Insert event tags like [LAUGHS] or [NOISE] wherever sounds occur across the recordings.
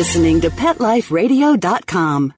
listening to PetLifeRadio.com.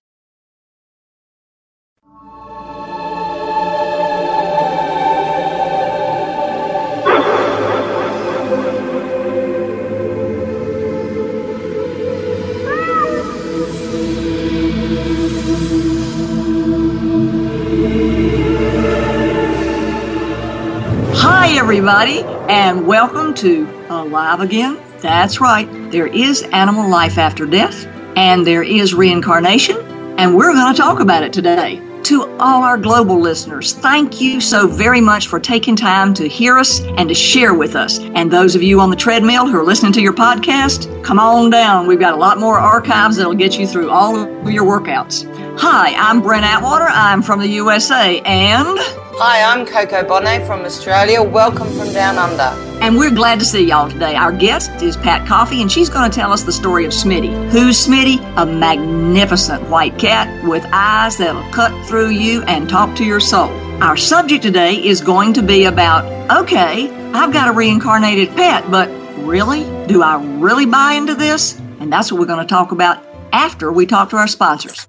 Hi, everybody, and welcome to uh, Alive Again. That's right, there is animal life after death, and there is reincarnation, and we're going to talk about it today. To all our global listeners, thank you so very much for taking time to hear us and to share with us. And those of you on the treadmill who are listening to your podcast, come on down. We've got a lot more archives that'll get you through all of your workouts. Hi, I'm Brent Atwater. I'm from the USA, and Hi, I'm Coco Bonnet from Australia. Welcome from down under. And we're glad to see y'all today. Our guest is Pat Coffey, and she's going to tell us the story of Smitty. Who's Smitty? A magnificent white cat with eyes that'll cut through you and talk to your soul. Our subject today is going to be about okay, I've got a reincarnated pet, but really? Do I really buy into this? And that's what we're going to talk about after we talk to our sponsors.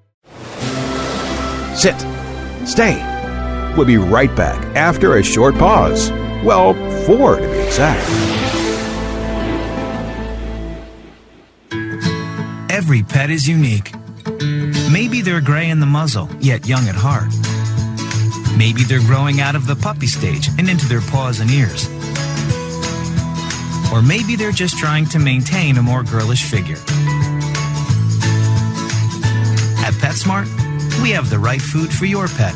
Sit. Stay. We'll be right back after a short pause. Well, four to be exact. Every pet is unique. Maybe they're gray in the muzzle, yet young at heart. Maybe they're growing out of the puppy stage and into their paws and ears. Or maybe they're just trying to maintain a more girlish figure. At PetSmart, we have the right food for your pet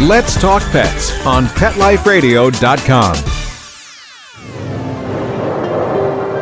Let's Talk Pets on PetLifeRadio.com.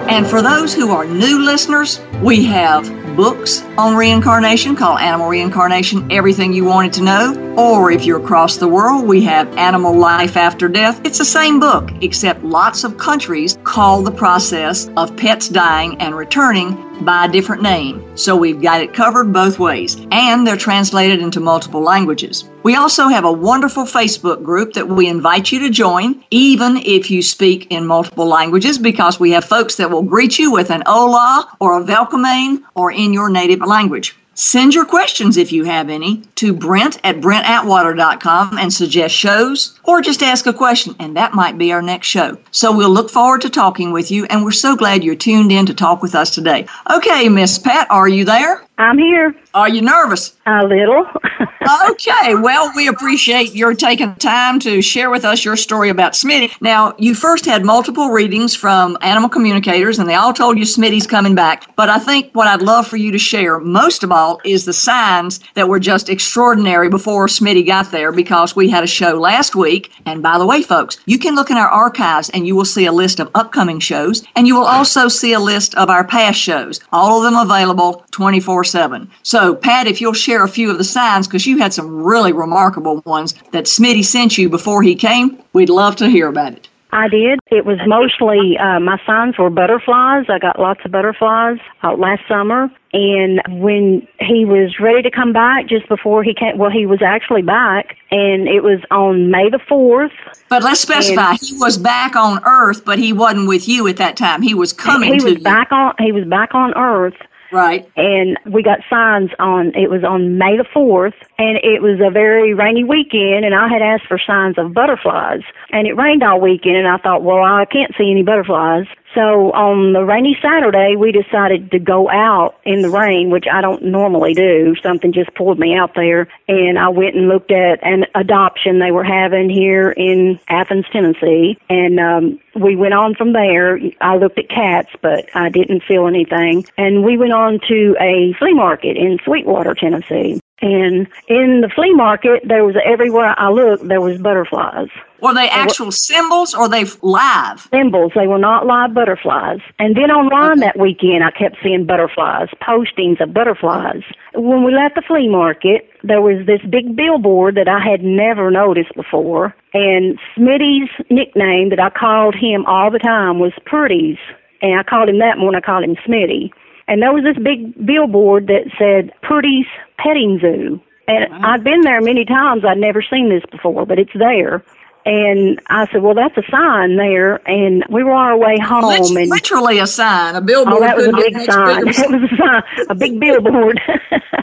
And for those who are new listeners, we have books on reincarnation called Animal Reincarnation Everything You Wanted to Know. Or if you're across the world, we have Animal Life After Death. It's the same book, except lots of countries call the process of pets dying and returning by a different name. So we've got it covered both ways. And they're translated into multiple languages. We also have a wonderful Facebook group that we invite you to join, even if you speak in multiple languages, because we have folks that will greet you with an hola or a welcome or in your native language. Send your questions if you have any to Brent at BrentAtwater.com and suggest shows or just ask a question, and that might be our next show. So we'll look forward to talking with you, and we're so glad you're tuned in to talk with us today. Okay, Miss Pat, are you there? I'm here. Are you nervous? A little. [LAUGHS] okay, well, we appreciate your taking time to share with us your story about Smitty. Now, you first had multiple readings from animal communicators, and they all told you Smitty's coming back. But I think what I'd love for you to share, most of all, is the signs that were just extraordinary before Smitty got there because we had a show last week. And by the way, folks, you can look in our archives and you will see a list of upcoming shows, and you will also see a list of our past shows, all of them available 24 7. So, Pat, if you'll share a few of the signs, because you had some really remarkable ones that Smitty sent you before he came, we'd love to hear about it. I did. It was mostly uh, my signs were butterflies. I got lots of butterflies uh, last summer, and when he was ready to come back, just before he came, well, he was actually back, and it was on May the fourth. But let's specify, he was back on Earth, but he wasn't with you at that time. He was coming he to was you. back on. He was back on Earth. Right. And we got signs on, it was on May the 4th, and it was a very rainy weekend, and I had asked for signs of butterflies. And it rained all weekend, and I thought, well, I can't see any butterflies. So on the rainy Saturday, we decided to go out in the rain, which I don't normally do. Something just pulled me out there, and I went and looked at an adoption they were having here in Athens, Tennessee, and um, we went on from there. I looked at cats, but I didn't feel anything, and we went on to a flea market in Sweetwater, Tennessee. And in the flea market, there was everywhere I looked, there was butterflies. Were they actual symbols or they live? Symbols. They were not live butterflies. And then online that weekend, I kept seeing butterflies, postings of butterflies. When we left the flea market, there was this big billboard that I had never noticed before. And Smitty's nickname that I called him all the time was Pretties. And I called him that more than I called him Smitty. And there was this big billboard that said Pretty's Petting Zoo. And wow. I'd been there many times. I'd never seen this before, but it's there. And I said, well, that's a sign there. And we were on our way home. Literally, and literally a sign, a billboard. Oh, that was a big sign. [LAUGHS] It was a sign, a big [LAUGHS] billboard.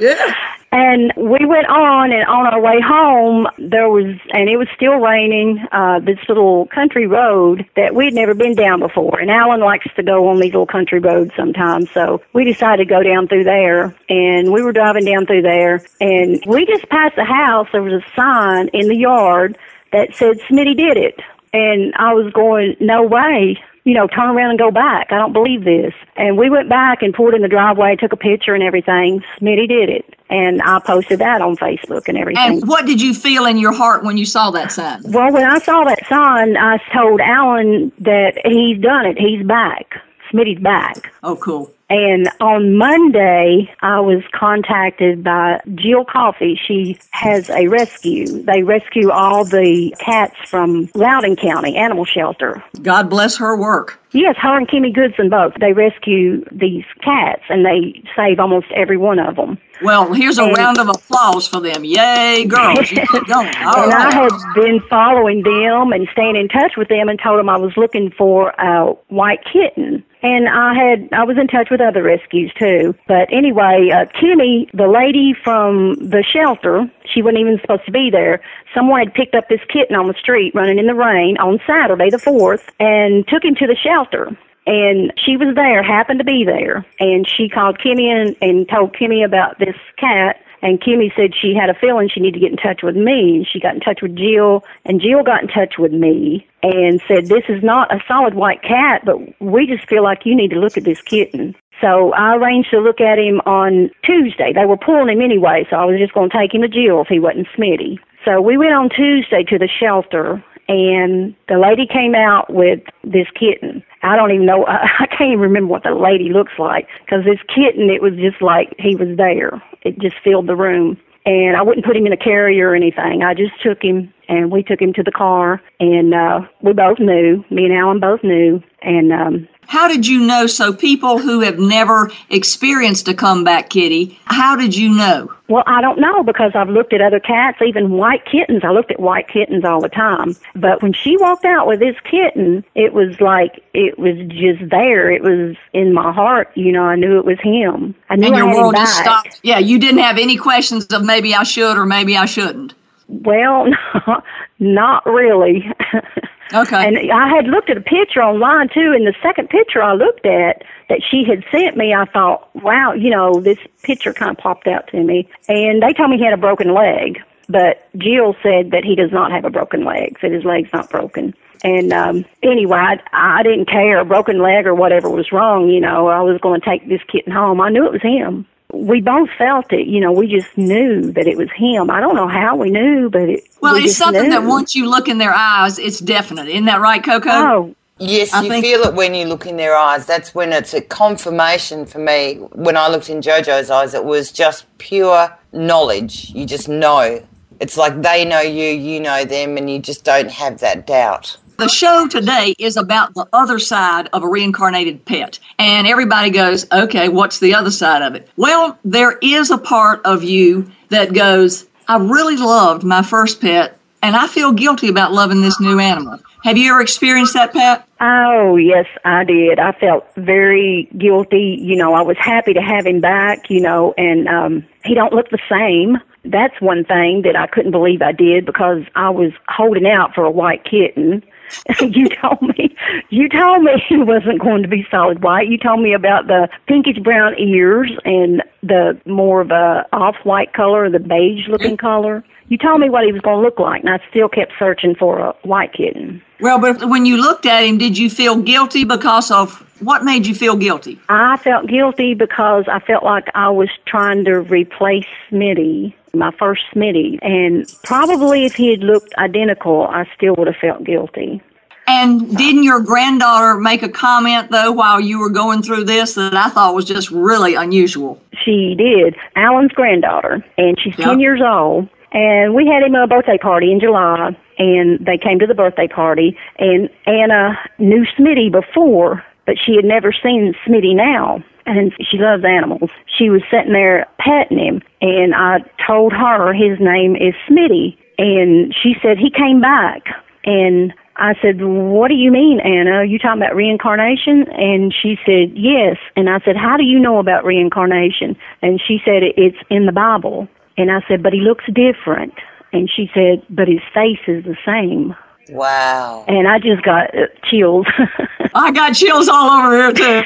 yeah. [LAUGHS] And we went on, and on our way home, there was, and it was still raining, uh, this little country road that we'd never been down before. And Alan likes to go on these little country roads sometimes. So we decided to go down through there. And we were driving down through there, and we just passed the house. There was a sign in the yard that said Smitty did it. And I was going, no way. You know, turn around and go back. I don't believe this. And we went back and pulled in the driveway, took a picture and everything. Smitty did it. And I posted that on Facebook and everything. And what did you feel in your heart when you saw that sign? Well, when I saw that sign, I told Alan that he's done it. He's back. Smitty's back. Oh, cool. And on Monday, I was contacted by Jill Coffey. She has a rescue. They rescue all the cats from Loudon County Animal Shelter. God bless her work. Yes, her and Kimmy Goodson both. They rescue these cats and they save almost every one of them. Well, here's a and, round of applause for them. Yay, girls. You keep [LAUGHS] going. All and right. I had been following them and staying in touch with them and told them I was looking for a white kitten. And I had I was in touch with other rescues too. But anyway, uh, Kimmy, the lady from the shelter, she wasn't even supposed to be there. Someone had picked up this kitten on the street running in the rain on Saturday the 4th and took him to the shelter and she was there, happened to be there, and she called Kimmy and, and told Kimmy about this cat. And Kimmy said she had a feeling she needed to get in touch with me. She got in touch with Jill, and Jill got in touch with me and said, This is not a solid white cat, but we just feel like you need to look at this kitten. So I arranged to look at him on Tuesday. They were pulling him anyway, so I was just going to take him to Jill if he wasn't Smitty. So we went on Tuesday to the shelter, and the lady came out with this kitten. I don't even know, [LAUGHS] I can't even remember what the lady looks like because this kitten, it was just like he was there. It just filled the room. And I wouldn't put him in a carrier or anything. I just took him and we took him to the car and uh we both knew, me and Alan both knew and um how did you know? So, people who have never experienced a comeback kitty, how did you know? Well, I don't know because I've looked at other cats, even white kittens. I looked at white kittens all the time. But when she walked out with this kitten, it was like it was just there. It was in my heart. You know, I knew it was him. I knew and your I had world him just back. stopped. Yeah, you didn't have any questions of maybe I should or maybe I shouldn't. Well, [LAUGHS] not really. [LAUGHS] Okay. And I had looked at a picture online too, and the second picture I looked at that she had sent me, I thought, wow, you know, this picture kind of popped out to me. And they told me he had a broken leg, but Jill said that he does not have a broken leg, said his leg's not broken. And um anyway, I, I didn't care, broken leg or whatever was wrong, you know, I was going to take this kitten home. I knew it was him we both felt it. You know, we just knew that it was him. I don't know how we knew, but it. Well, we it's just something knew. that once you look in their eyes, it's definite. Isn't that right, Coco? Oh, Yes, I you think- feel it when you look in their eyes. That's when it's a confirmation for me. When I looked in JoJo's eyes, it was just pure knowledge. You just know. It's like they know you, you know them, and you just don't have that doubt. The show today is about the other side of a reincarnated pet. And everybody goes, okay, what's the other side of it? Well, there is a part of you that goes, I really loved my first pet, and I feel guilty about loving this new animal. Have you ever experienced that, Pat? Oh, yes, I did. I felt very guilty. You know, I was happy to have him back, you know, and um he don't look the same. That's one thing that I couldn't believe I did because I was holding out for a white kitten. [LAUGHS] you told me you told me he wasn't going to be solid white. You told me about the pinkish brown ears and the more of a off white color, the beige looking color. You told me what he was going to look like, and I still kept searching for a white kitten. Well, but when you looked at him, did you feel guilty because of What made you feel guilty? I felt guilty because I felt like I was trying to replace Smitty, my first Smitty. And probably if he had looked identical, I still would have felt guilty. And didn't your granddaughter make a comment though while you were going through this that I thought was just really unusual? She did. Alan's granddaughter, and she's Yep. 10 years old. And we had him a birthday party in July, and they came to the birthday party. And Anna knew Smitty before, but she had never seen Smitty now. And she loves animals. She was sitting there petting him, and I told her his name is Smitty. And she said he came back. And I said, What do you mean, Anna? Are you talking about reincarnation? And she said, Yes. And I said, How do you know about reincarnation? And she said, It's in the Bible. And I said, But he looks different. And she said, But his face is the same. Wow. And I just got uh, chills. [LAUGHS] I got chills all over here too.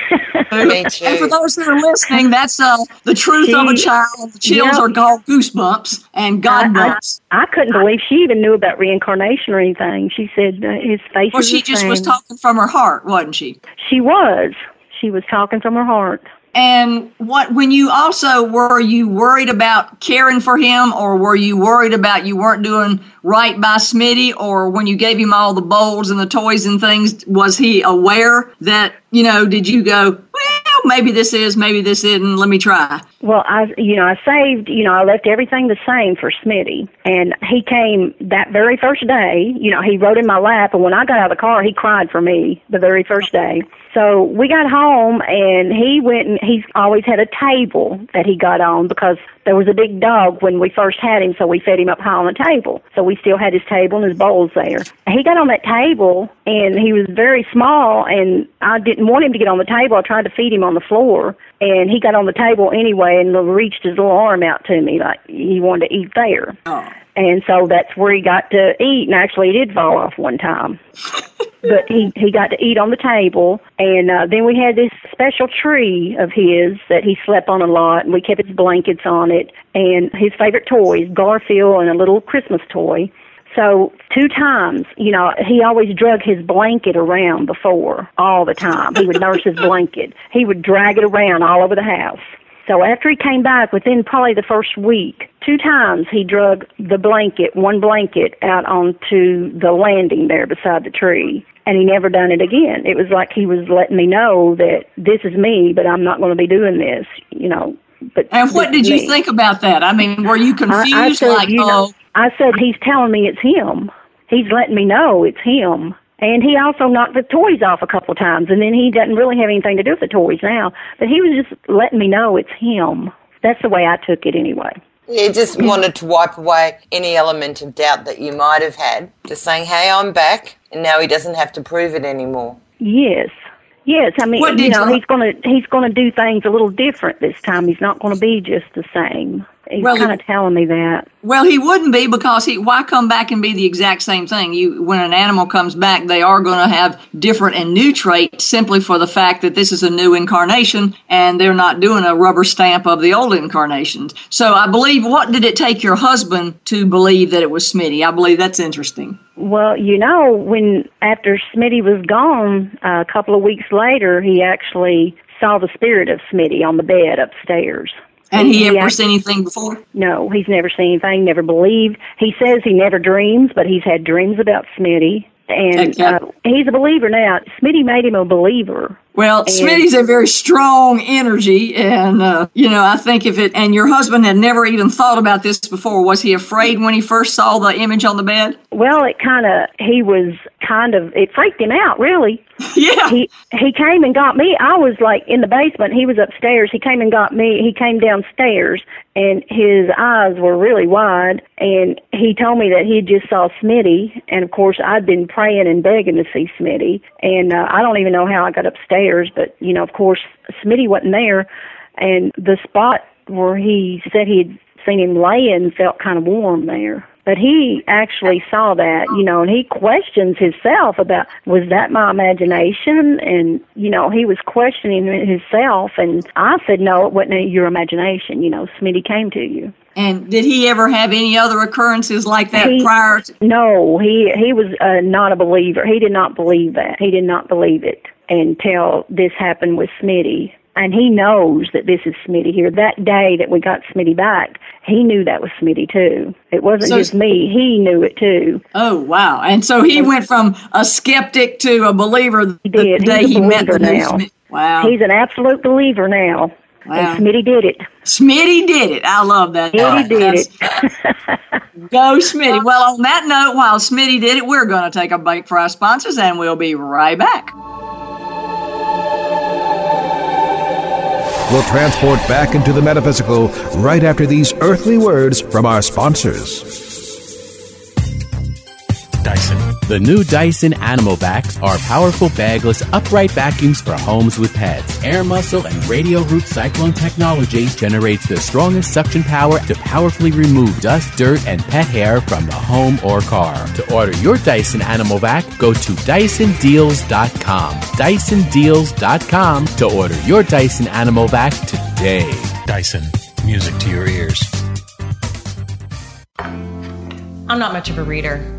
[LAUGHS] Me And for those that are listening, that's uh, the truth of a child. The chills Yep. are called goosebumps and God I- I- I couldn't believe she even knew about reincarnation or anything. She said uh, his face Well, is she just same. was talking from her heart, wasn't she? She was. She was talking from her heart. And what when you also were you worried about caring for him, or were you worried about you weren't doing right by Smitty, or when you gave him all the bowls and the toys and things, was he aware that you know? Did you go? Well, maybe this is, maybe this isn't. Let me try. Well, I, you know, I saved, you know, I left everything the same for Smitty. And he came that very first day, you know, he rode in my lap. And when I got out of the car, he cried for me the very first day. So we got home and he went and he's always had a table that he got on because there was a big dog when we first had him. So we fed him up high on the table. So we still had his table and his bowls there. He got on that table and he was very small and I didn't want him to get on the table. I tried to feed him on the floor and he got on the table anyway and reached his little arm out to me like he wanted to eat there. Oh. And so that's where he got to eat and actually he did fall off one time. [LAUGHS] but he he got to eat on the table and uh, then we had this special tree of his that he slept on a lot and we kept his blankets on it and his favorite toys Garfield and a little Christmas toy so two times, you know, he always drug his blanket around before all the time. He would nurse his [LAUGHS] blanket. He would drag it around all over the house. So after he came back, within probably the first week, two times he drug the blanket, one blanket, out onto the landing there beside the tree. And he never done it again. It was like he was letting me know that this is me, but I'm not going to be doing this, you know. But And what did you me. think about that? I mean, were you confused? I, said, like, you know, oh, I said he's telling me it's him. He's letting me know it's him. And he also knocked the toys off a couple of times, and then he doesn't really have anything to do with the toys now. But he was just letting me know it's him. That's the way I took it anyway. You just wanted to wipe away any element of doubt that you might have had. Just saying, hey, I'm back. And now he doesn't have to prove it anymore. Yes. Yes, I mean, you know, you- he's to he's going to do things a little different this time. He's not going to be just the same. He's Well, kind of telling me that. Well, he wouldn't be because he. Why come back and be the exact same thing? You, when an animal comes back, they are going to have different and new traits simply for the fact that this is a new incarnation and they're not doing a rubber stamp of the old incarnations. So, I believe. What did it take your husband to believe that it was Smitty? I believe that's interesting. Well, you know, when after Smitty was gone, uh, a couple of weeks later, he actually saw the spirit of Smitty on the bed upstairs. And he ever seen anything before? No, he's never seen anything, never believed. He says he never dreams, but he's had dreams about Smitty. And Okay. uh, he's a believer now. Smitty made him a believer. Well, Smitty's a very strong energy, and uh, you know, I think if it and your husband had never even thought about this before, was he afraid when he first saw the image on the bed? Well, it kind of, he was kind of, it freaked him out, really. [LAUGHS] Yeah. he he came and got me. I was like in the basement. He was upstairs. He came and got me. He came downstairs, and his eyes were really wide. And he told me that he just saw Smitty. And of course, I'd been praying and begging to see Smitty. And uh, I don't even know how I got upstairs, but you know, of course, Smitty wasn't there. And the spot where he said he'd seen him laying felt kind of warm there. But he actually saw that, you know, and he questions himself about was that my imagination? And you know, he was questioning himself. And I said, no, it wasn't your imagination. You know, Smitty came to you. And did he ever have any other occurrences like that He- prior? To, No, he he was uh, not a believer. He did not believe that. He did not believe it. And tell this happened with Smitty. And he knows that this is Smitty here. That day that we got Smitty back, he knew that was Smitty too. It wasn't So- just me. He knew it too. Oh wow! And so he went from a skeptic to a believer the He did. day He's a he met the now. Smith. Wow! He's an absolute believer now. Wow. And Smitty did it. Smitty did it. I love that. Smitty did That's- it. [LAUGHS] Go Smitty. Well, on that note, while Smitty did it, we're going to take a break for our sponsors, and we'll be right back. We'll transport back into the metaphysical right after these earthly words from our sponsors. The new Dyson Animal Vacs are powerful bagless upright vacuums for homes with pets. Air muscle and Radial Root Cyclone technology generates the strongest suction power to powerfully remove dust, dirt, and pet hair from the home or car. To order your Dyson Animal Vac, go to DysonDeals.com. DysonDeals.com to order your Dyson Animal Vac today. Dyson. Music to your ears. I'm not much of a reader,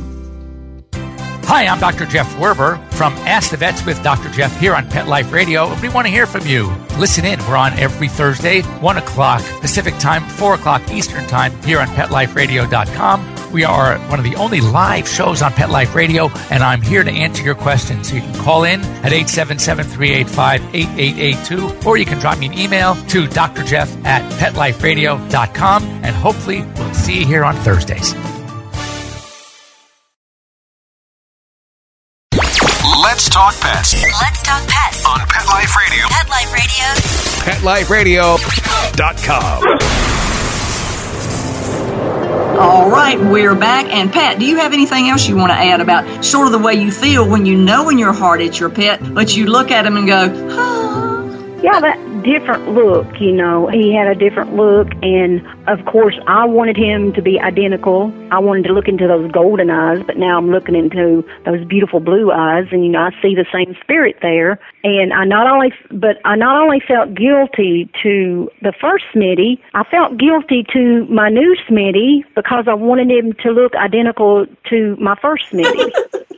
Hi, I'm Dr. Jeff Werber from Ask the Vets with Dr. Jeff here on Pet Life Radio. We want to hear from you. Listen in. We're on every Thursday, 1 o'clock Pacific Time, 4 o'clock Eastern Time here on PetLifeRadio.com. We are one of the only live shows on Pet Life Radio, and I'm here to answer your questions. So you can call in at 877 385 8882, or you can drop me an email to drjeff at PetLifeRadio.com, and hopefully we'll see you here on Thursdays. Talk pets Let's talk pets. on Pet Life Radio. Pet Life Radio. PetLifeRadio.com. All right, we're back. And Pat, do you have anything else you want to add about sort of the way you feel when you know in your heart it's your pet, but you look at him and go, ah, Yeah, that different look, you know. He had a different look, and of course, I wanted him to be identical. I wanted to look into those golden eyes, but now I'm looking into those beautiful blue eyes, and you know, I see the same spirit there. And I not only, but I not only felt guilty to the first Smitty, I felt guilty to my new Smitty because I wanted him to look identical to my first Smitty. [LAUGHS]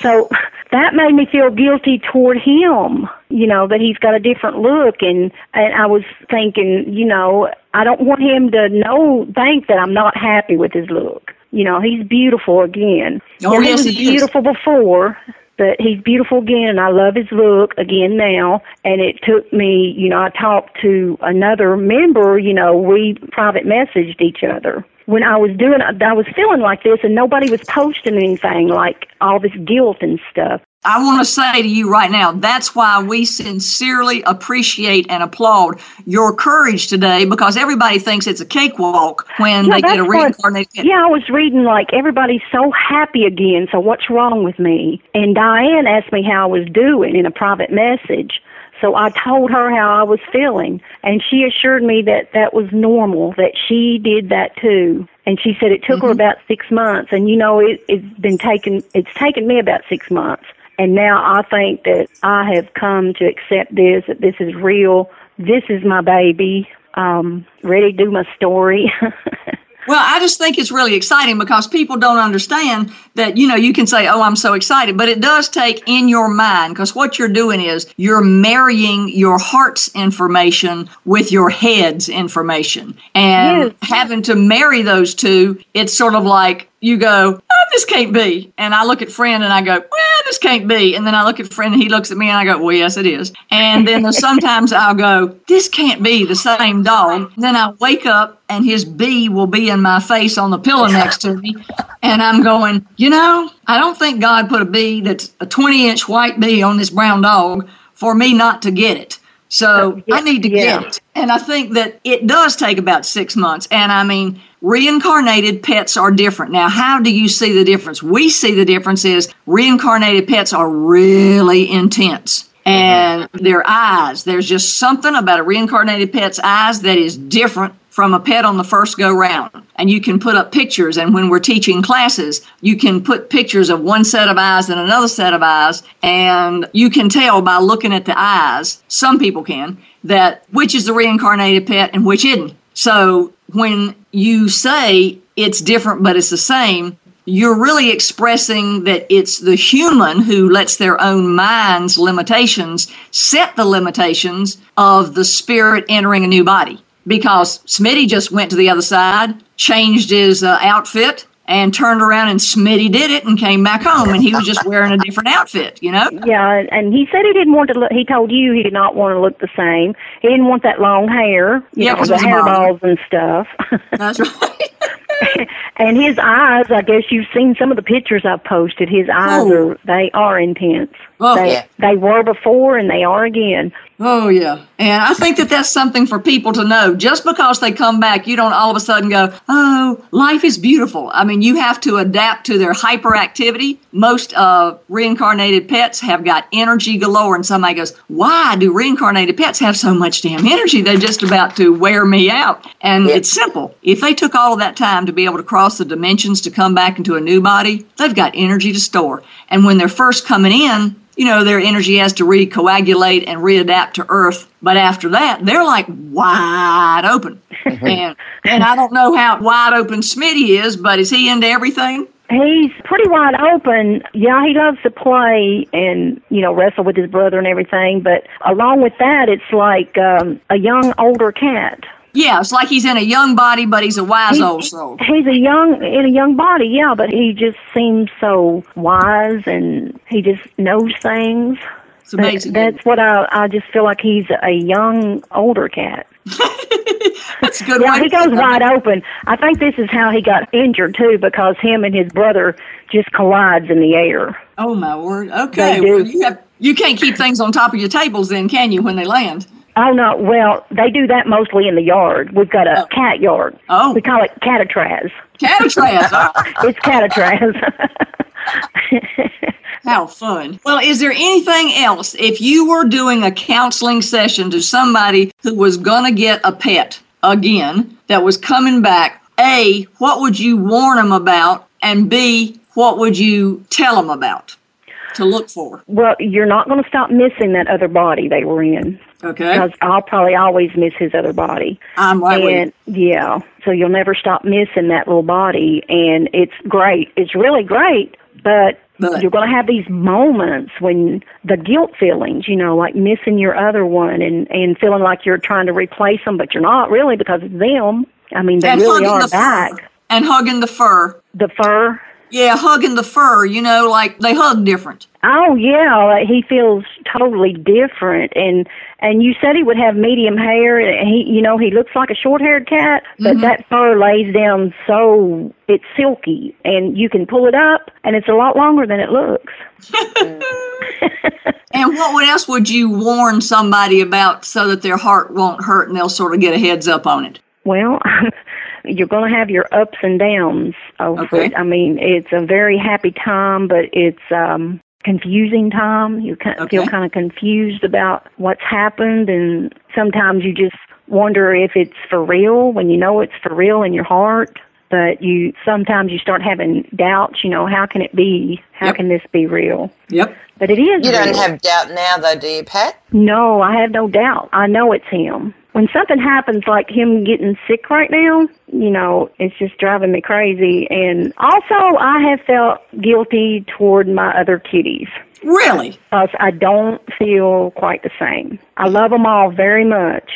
So that made me feel guilty toward him, you know, that he's got a different look and and I was thinking, you know, I don't want him to know think that I'm not happy with his look. You know, he's beautiful again. Oh, yes, he was he is. beautiful before, but he's beautiful again and I love his look again now and it took me, you know, I talked to another member, you know, we private messaged each other. When I was doing I was feeling like this and nobody was posting anything like all this guilt and stuff. I want to say to you right now, that's why we sincerely appreciate and applaud your courage today because everybody thinks it's a cakewalk when they get a reincarnated. Yeah, I was reading like everybody's so happy again, so what's wrong with me? And Diane asked me how I was doing in a private message. So I told her how I was feeling, and she assured me that that was normal, that she did that too. And she said it took her about six months, and you know it, it's been taken. It's taken me about six months, and now I think that I have come to accept this. That this is real. This is my baby. Um, ready to do my story. [LAUGHS] Well, I just think it's really exciting because people don't understand that, you know, you can say, oh, I'm so excited, but it does take in your mind because what you're doing is you're marrying your heart's information with your head's information. And having to marry those two, it's sort of like you go, this can't be. And I look at friend and I go, well, this can't be. And then I look at friend and he looks at me and I go, well, yes, it is. And then there's [LAUGHS] sometimes I'll go, this can't be the same dog. Then I wake up and his bee will be in my face on the pillow next to me. And I'm going, you know, I don't think God put a bee that's a 20 inch white bee on this brown dog for me not to get it. So uh, Yeah, I need to yeah. get it. And I think that it does take about six months. And I mean, reincarnated pets are different. Now, how do you see the difference? We see the difference is reincarnated pets are really intense. And their eyes, there's just something about a reincarnated pet's eyes that is different from a pet on the first go round. And you can put up pictures. And when we're teaching classes, you can put pictures of one set of eyes and another set of eyes. And you can tell by looking at the eyes, some people can, that which is the reincarnated pet and which isn't. So when you say it's different but it's the same, you're really expressing that it's the human who lets their own mind's limitations set the limitations of the spirit entering a new body. Because Smitty just went to the other side, changed his uh, outfit, and turned around and Smitty did it and came back home and he was just wearing a different outfit, you know? Yeah, and he said he didn't want to look. He told you he did not want to look the same. He didn't want that long hair, you Yeah, know, 'cause the it was a hairballs and stuff. [LAUGHS] That's right. and his eyes, I guess you've seen some of the pictures I've posted. His eyes Oh. are they are intense. Oh, they, yeah. they were before and they are again. Oh, yeah. And I think that that's something for people to know. Just because they come back, you don't all of a sudden go, oh, life is beautiful. I mean, you have to adapt to their hyperactivity. Most uh, reincarnated pets have got energy galore. And somebody goes, why do reincarnated pets have so much damn energy? They're just about to wear me out. And it's simple. If they took all of that time to be able to cross the dimensions to come back into a new body, they've got energy to store. And when they're first coming in, you know, their energy has to recoagulate and readapt to Earth. But after that, they're like wide open. [LAUGHS] and and I don't know how wide open Smitty is, but is he into everything? He's pretty wide open. Yeah, he loves to play and you know wrestle with his brother and everything. But along with that, it's like um, a young older cat. Yeah, it's like he's in a young body, but he's a wise He's- old soul. He's a young in a young body, yeah, but he just seems so wise and he just knows things. It's amazing. That, that's what I I just feel like he's a young older cat. [LAUGHS] That's a good Yeah, he goes wide open. I think this is how he got injured too, because him and his brother just collides in the air. Oh my word. Okay. Well, you have you can't keep things on top of your tables then, can you, when they land? Oh no! Well, they do that mostly in the yard. We've got a oh. cat yard. Oh, we call it catatraz. Catatraz. [LAUGHS] it's catatraz. [LAUGHS] How fun. Well, is there anything else? If you were doing a counseling session to somebody who was going to get a pet again that was coming back, A, what would you warn them about? And B, what would you tell them about to look for? well, you're not going to stop missing that other body they were in. Okay. Because I'll probably always miss his other body. I'm right with and yeah, so you'll never stop missing that little body, and it's great. It's really great, but. But- you're going to have these moments when the guilt feelings, you know, like missing your other one and and feeling like you're trying to replace them, but you're not really because it's them. I mean, they And really are the back. fur. And hugging the fur. The fur. Yeah, hugging the fur, you know, like they hug different. Oh yeah, he feels totally different, and and you said he would have medium hair. and He, you know, he looks like a short-haired cat, but Mhm. that fur lays down so it's silky, and you can pull it up, and it's a lot longer than it looks. [LAUGHS] And what else would you warn somebody about so that their heart won't hurt and they'll sort of get a heads up on it? Well, [LAUGHS] you're going to have your ups and downs over Okay. it. I mean, it's a very happy time, but it's um confusing time. You kind feel Okay. kind of confused about what's happened, and sometimes you just wonder if it's for real when you know it's for real in your heart. But you sometimes you start having doubts. You know, how can it be? How can this be real? Yep. But it is. You don't real. have doubt now, though, do you, Pat? No, I have no doubt. I know it's him. When something happens like him getting sick right now, you know, it's just driving me crazy. And also, I have felt guilty toward my other kitties. Really? Because I don't feel quite the same. I love them all very much.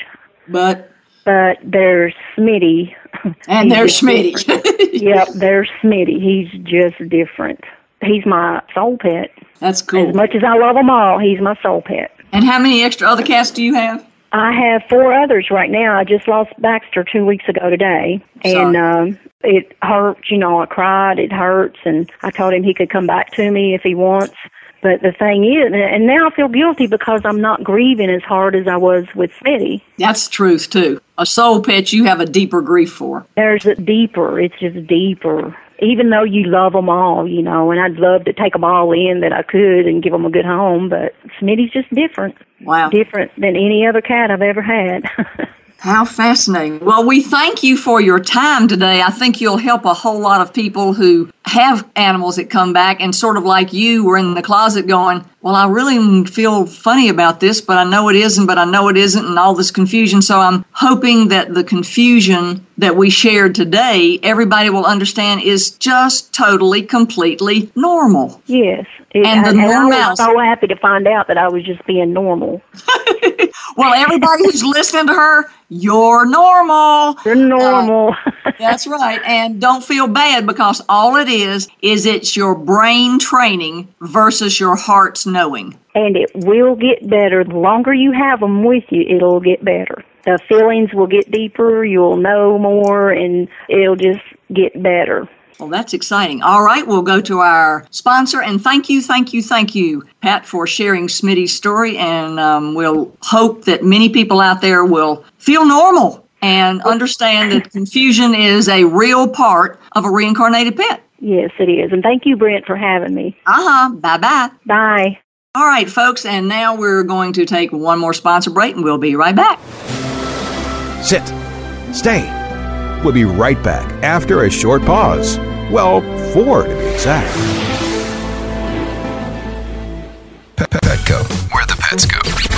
But? But there's Smitty. [LAUGHS] And there's Smitty. [LAUGHS] yep, there's Smitty. He's just different. He's my soul pet. That's cool. As much as I love them all, he's my soul pet. And how many extra other cats do you have? I have four others right now. I just lost Baxter two weeks ago today, and um, it hurts. You know, I cried. It hurts, and I told him he could come back to me if he wants. But the thing is, and now I feel guilty because I'm not grieving as hard as I was with Smitty. That's the truth too. A soul pet you have a deeper grief for. There's a deeper. It's just deeper. Even though you love them all, you know, and I'd love to take them all in that I could and give them a good home, but Smitty's just different. Wow. Different than any other cat I've ever had. [LAUGHS] How fascinating. Well, we thank you for your time today. I think you'll help a whole lot of people who have animals that come back and sort of like you were in the closet going, well, I really feel funny about this, but I know it isn't, but I know it isn't, and all this confusion. So I'm hoping that the confusion that we shared today, everybody will understand is just totally, completely normal. yes. It, And the I, I was so happy to find out that I was just being normal. [LAUGHS] Well, everybody who's listening to her, you're normal. You're normal. Uh, that's right. And don't feel bad because all it is, is is it's your brain training versus your heart's knowing. and it will get better. The longer you have them with you, it'll get better. The feelings will get deeper, you'll know more, and it'll just get better. Well, that's exciting. All right, we'll go to our sponsor. And thank you, thank you, thank you, Pat, for sharing Smitty's story. And um, we'll hope that many people out there will feel normal and understand that confusion is a real part of a reincarnated pet. Yes, it is. And thank you, Brent, for having me. Uh huh. Bye bye. Bye. All right, folks. And now we're going to take one more sponsor break and we'll be right back. Sit. Stay. We'll be right back after a short pause. Well, four to be exact. Petco, where the pets go.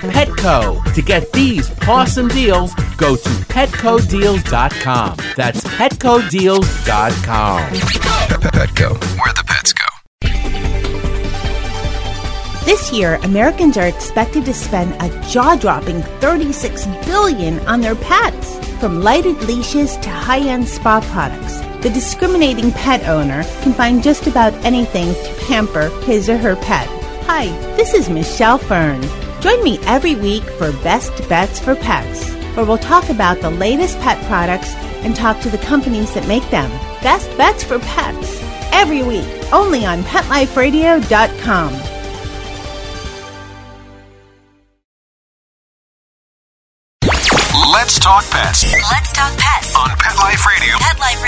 Petco. To get these awesome deals, go to petcodeals.com. That's petcodeals.com. Petco, where the pets go. This year, Americans are expected to spend a jaw-dropping 36 billion on their pets. From lighted leashes to high-end spa products, the discriminating pet owner can find just about anything to pamper his or her pet. Hi, this is Michelle Fern. Join me every week for Best Bets for Pets, where we'll talk about the latest pet products and talk to the companies that make them. Best Bets for Pets, every week, only on PetLifeRadio.com. Let's talk pets Let's talk pets on Pet Life Radio. Pet Life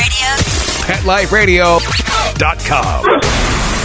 Radio. PetLifeRadio.com.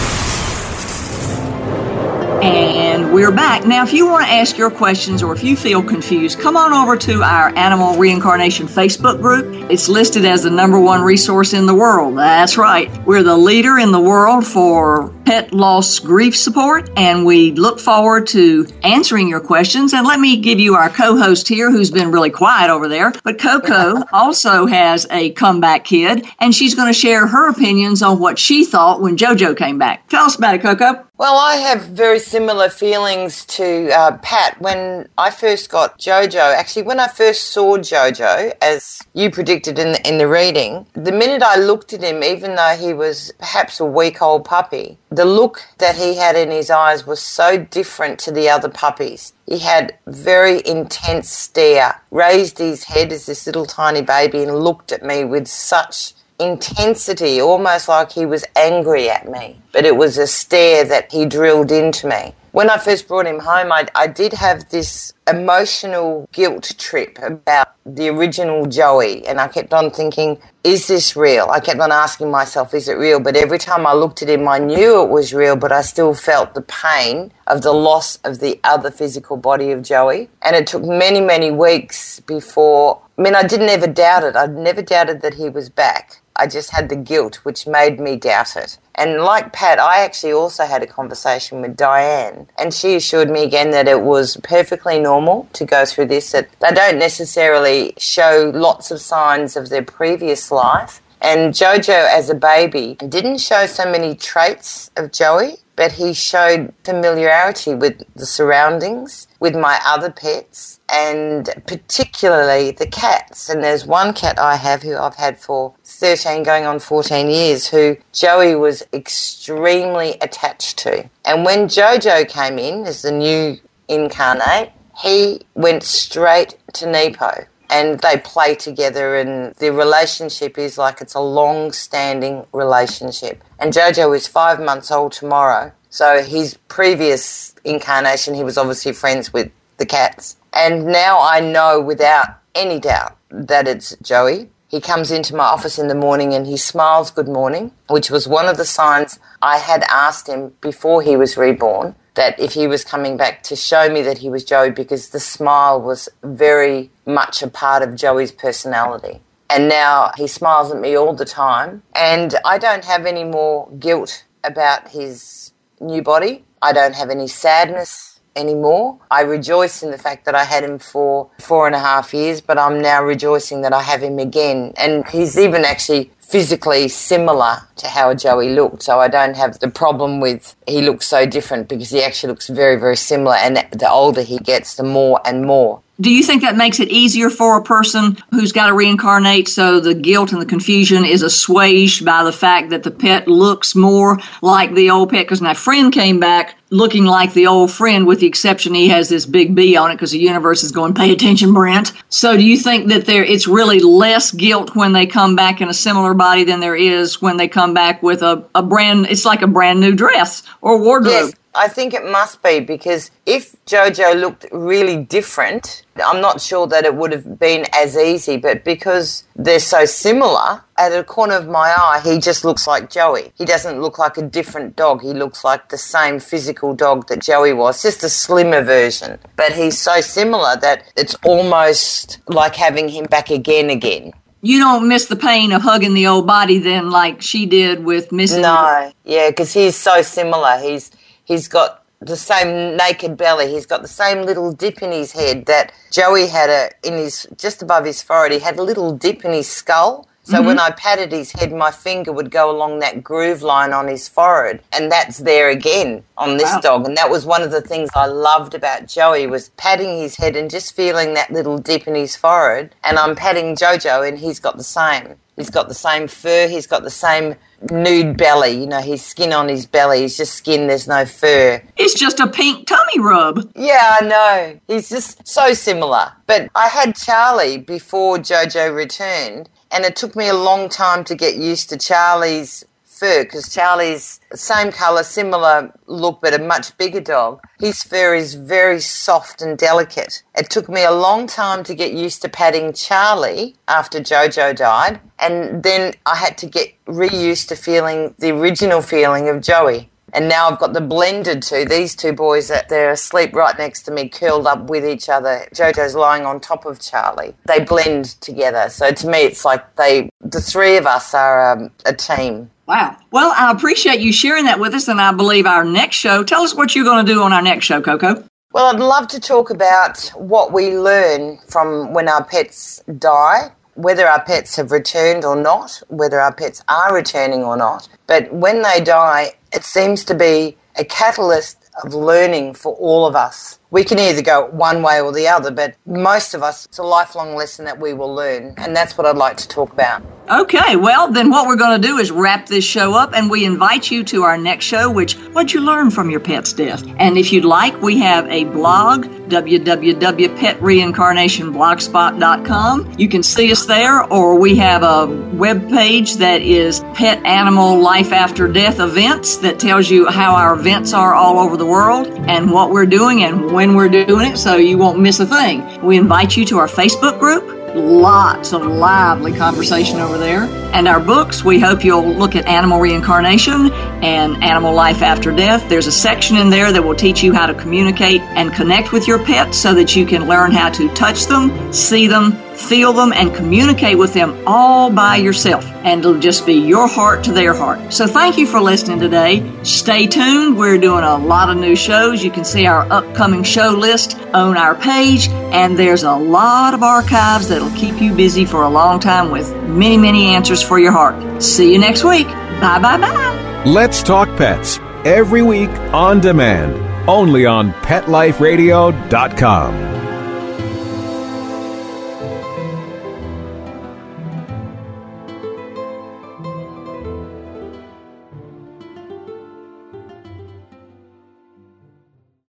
And we're back. Now, if you want to ask your questions or if you feel confused, come on over to our Animal Reincarnation Facebook group. It's listed as the number one resource in the world. That's right. We're the leader in the world for pet loss grief support, and we look forward to answering your questions. And let me give you our co host here who's been really quiet over there. But Coco [LAUGHS] also has a comeback kid, and she's going to share her opinions on what she thought when JoJo came back. Tell us about it, Coco. Well, I have very similar feelings to uh, Pat. When I first got Jojo, actually, when I first saw Jojo, as you predicted in the, in the reading, the minute I looked at him, even though he was perhaps a week old puppy, the look that he had in his eyes was so different to the other puppies. He had very intense stare, raised his head as this little tiny baby, and looked at me with such intensity, almost like he was angry at me. But it was a stare that he drilled into me. When I first brought him home, I, I did have this emotional guilt trip about the original Joey, and I kept on thinking, is this real? I kept on asking myself, is it real? But every time I looked at him, I knew it was real, but I still felt the pain of the loss of the other physical body of Joey. And it took many, many weeks before. I mean, I didn't ever doubt it. I'd never doubted that he was back. I just had the guilt, which made me doubt it. And like Pat, I actually also had a conversation with Diane, and she assured me again that it was perfectly normal to go through this, that they don't necessarily show lots of signs of their previous life. And Jojo, as a baby, didn't show so many traits of Joey. But he showed familiarity with the surroundings, with my other pets, and particularly the cats. And there's one cat I have who I've had for 13 going on 14 years who Joey was extremely attached to. And when Jojo came in as the new incarnate, he went straight to Nepo and they play together and their relationship is like it's a long standing relationship. And Jojo is five months old tomorrow. So his previous incarnation he was obviously friends with the cats. And now I know without any doubt that it's Joey. He comes into my office in the morning and he smiles good morning, which was one of the signs I had asked him before he was reborn that if he was coming back to show me that he was Joey because the smile was very much a part of Joey's personality. And now he smiles at me all the time. And I don't have any more guilt about his new body. I don't have any sadness anymore. I rejoice in the fact that I had him for four and a half years, but I'm now rejoicing that I have him again. And he's even actually physically similar to how Joey looked. So I don't have the problem with he looks so different because he actually looks very, very similar. And the older he gets, the more and more do you think that makes it easier for a person who's got to reincarnate so the guilt and the confusion is assuaged by the fact that the pet looks more like the old pet? Because my friend came back looking like the old friend with the exception he has this big B on it because the universe is going, pay attention, Brent. So do you think that there it's really less guilt when they come back in a similar body than there is when they come back with a, a brand, it's like a brand new dress or wardrobe? Yes. I think it must be because if Jojo looked really different, I'm not sure that it would have been as easy, but because they're so similar, at a corner of my eye, he just looks like Joey. He doesn't look like a different dog. He looks like the same physical dog that Joey was, just a slimmer version. But he's so similar that it's almost like having him back again again you don't miss the pain of hugging the old body then like she did with missing no yeah because he's so similar he's He's got the same naked belly. He's got the same little dip in his head that Joey had a in his just above his forehead. He had a little dip in his skull. So mm-hmm. when I patted his head, my finger would go along that groove line on his forehead, and that's there again on this wow. dog. And that was one of the things I loved about Joey was patting his head and just feeling that little dip in his forehead. And I'm patting Jojo, and he's got the same. He's got the same fur. He's got the same nude belly. You know, his skin on his belly. is just skin. There's no fur. It's just a pink tummy rub. Yeah, I know. He's just so similar. But I had Charlie before Jojo returned, and it took me a long time to get used to Charlie's fur because Charlie's same colour, similar look, but a much bigger dog. His fur is very soft and delicate. It took me a long time to get used to patting Charlie after Jojo died, and then I had to get reused to feeling the original feeling of Joey. And now I've got the blended two. These two boys, that they're asleep right next to me, curled up with each other. Jojo's lying on top of Charlie. They blend together. So to me, it's like they, the three of us are um, a team. Wow. Well, I appreciate you sharing that with us, and I believe our next show. Tell us what you're going to do on our next show, Coco. Well, I'd love to talk about what we learn from when our pets die, whether our pets have returned or not, whether our pets are returning or not. But when they die, it seems to be a catalyst of learning for all of us. We can either go one way or the other, but most of us, it's a lifelong lesson that we will learn, and that's what I'd like to talk about. Okay, well, then what we're going to do is wrap this show up, and we invite you to our next show, which What'd You Learn from Your Pet's Death? And if you'd like, we have a blog, www.petreincarnationblogspot.com. You can see us there, or we have a web page that is Pet Animal Life After Death events that tells you how our events are all over the world and what we're doing and when we're doing it, so you won't miss a thing. We invite you to our Facebook group lots of lively conversation over there. And our books, we hope you'll look at animal reincarnation and animal life after death. There's a section in there that will teach you how to communicate and connect with your pets so that you can learn how to touch them, see them, feel them, and communicate with them all by yourself. And it'll just be your heart to their heart. So thank you for listening today. Stay tuned. We're doing a lot of new shows. You can see our upcoming show list on our page, and there's a lot of archives that'll keep you busy for a long time with many, many answers for your heart. See you next week. Bye bye bye. Let's talk pets every week on demand, only on PetLifeRadio.com.